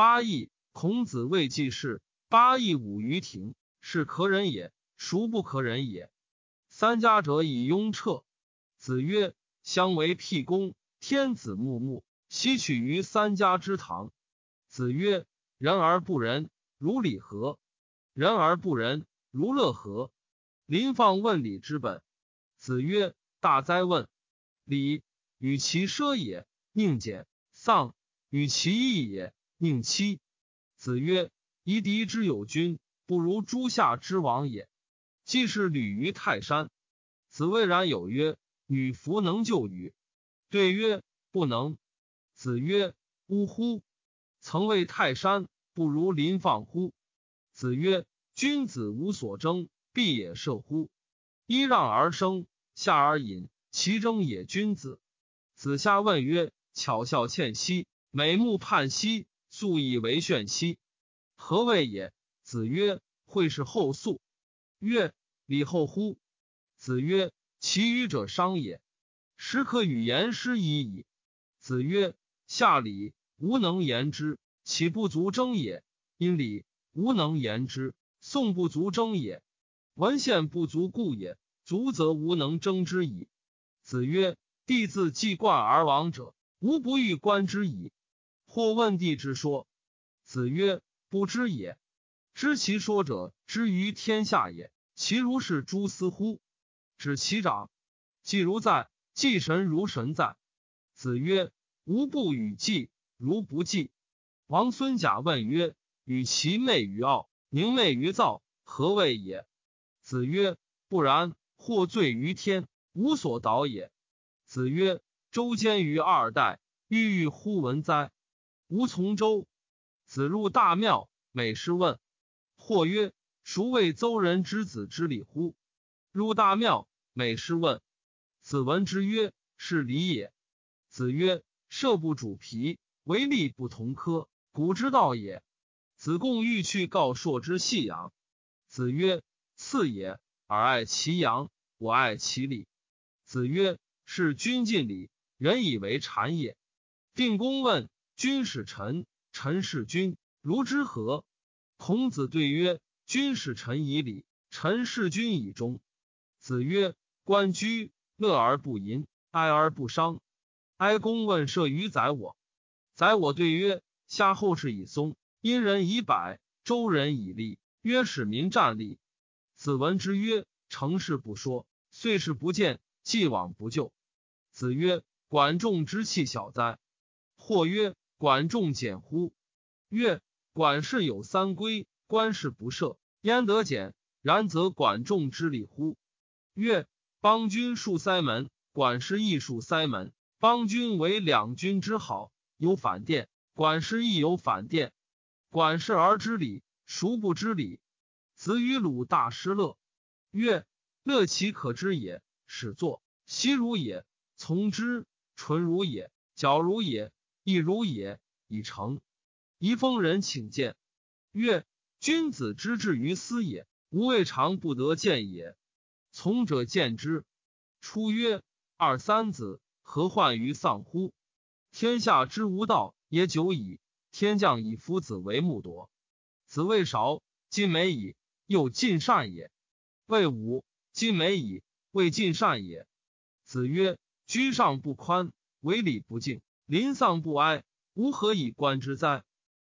八佾，孔子谓季氏：八佾舞于庭，是可忍也，孰不可忍也？三家者以雍彻。子曰：相为辟公，天子穆穆，西取于三家之堂。子曰：仁而不仁，如礼何？仁而不仁，如乐何？临放问礼之本。子曰：大哉问！礼与其奢也，宁俭；丧与其义也，宁戚。子曰：夷狄之有君，不如诸夏之王也。既是履于泰山。子谓然有曰：女弗能就与？对曰：不能。子曰：呜呼！曾谓泰山不如临放乎？子曰：君子无所争，必也射乎？揖让而生，下而饮。其争也，君子。子夏问曰：“巧笑倩兮，美目盼兮，素以为炫兮，何谓也？”子曰：“会是后素。”曰：“礼后乎？”子曰：“其余者商也，时可与言师已矣。”子曰：“下礼，无能言之，岂不足争也？因礼，无能言之，宋不足争也。文献不足故也，足则无能争之矣。”子曰：“弟自既冠而亡者，无不欲观之矣。”或问帝之说。子曰：“不知也。知其说者，知于天下也。其如是诸斯乎？指其长。既如在，祭神如神在。”子曰：“吾不与祭，如不祭。”王孙贾问曰：“与其媚于傲，宁媚于躁，何谓也？”子曰：“不然。或罪于天。”无所导也。子曰：“周监于二代，郁郁乎文哉？吾从周。”子入大庙，每师问。或曰：“孰谓邹人之子之礼乎？”入大庙，每师问。子闻之曰：“是礼也。”子曰：“射不主皮，为利不同科，古之道也。”子贡欲去告朔之细阳。子曰：“次也，尔爱其阳，我爱其礼。”子曰：“是君尽礼，人以为谄也。”定公问：“君使臣，臣事君，如之何？”孔子对曰：“君使臣以礼，臣事君以忠。”子曰：“关雎，乐而不淫，哀而不伤。”哀公问射于宰我，宰我对曰：“夏后氏以松，殷人以柏，周人以栗，曰使民战栗。”子闻之曰：“成事不说，遂事不见。”既往不咎。子曰：“管仲之气小哉？”或曰：“管仲简乎？”曰：“管氏有三规，官事不赦，焉得简？然则管仲之礼乎？”曰：“邦君戍塞门，管氏亦戍塞门。邦君为两军之好，有反殿；管氏亦有反殿。管氏而知礼，孰不知礼？”子与鲁大师乐。曰：“乐其可知也。”始作，昔如也；从之，纯如也；矫如也；亦如也。已成。宜封人请见。曰：君子之志于斯也，吾未尝不得见也。从者见之。出曰：二三子，何患于丧乎？天下之无道也久矣。天将以夫子为木铎。子未少，今美矣，又尽善也。谓武，今美矣。未尽善也。子曰：“居上不宽，为礼不敬，临丧不哀，吾何以观之哉？”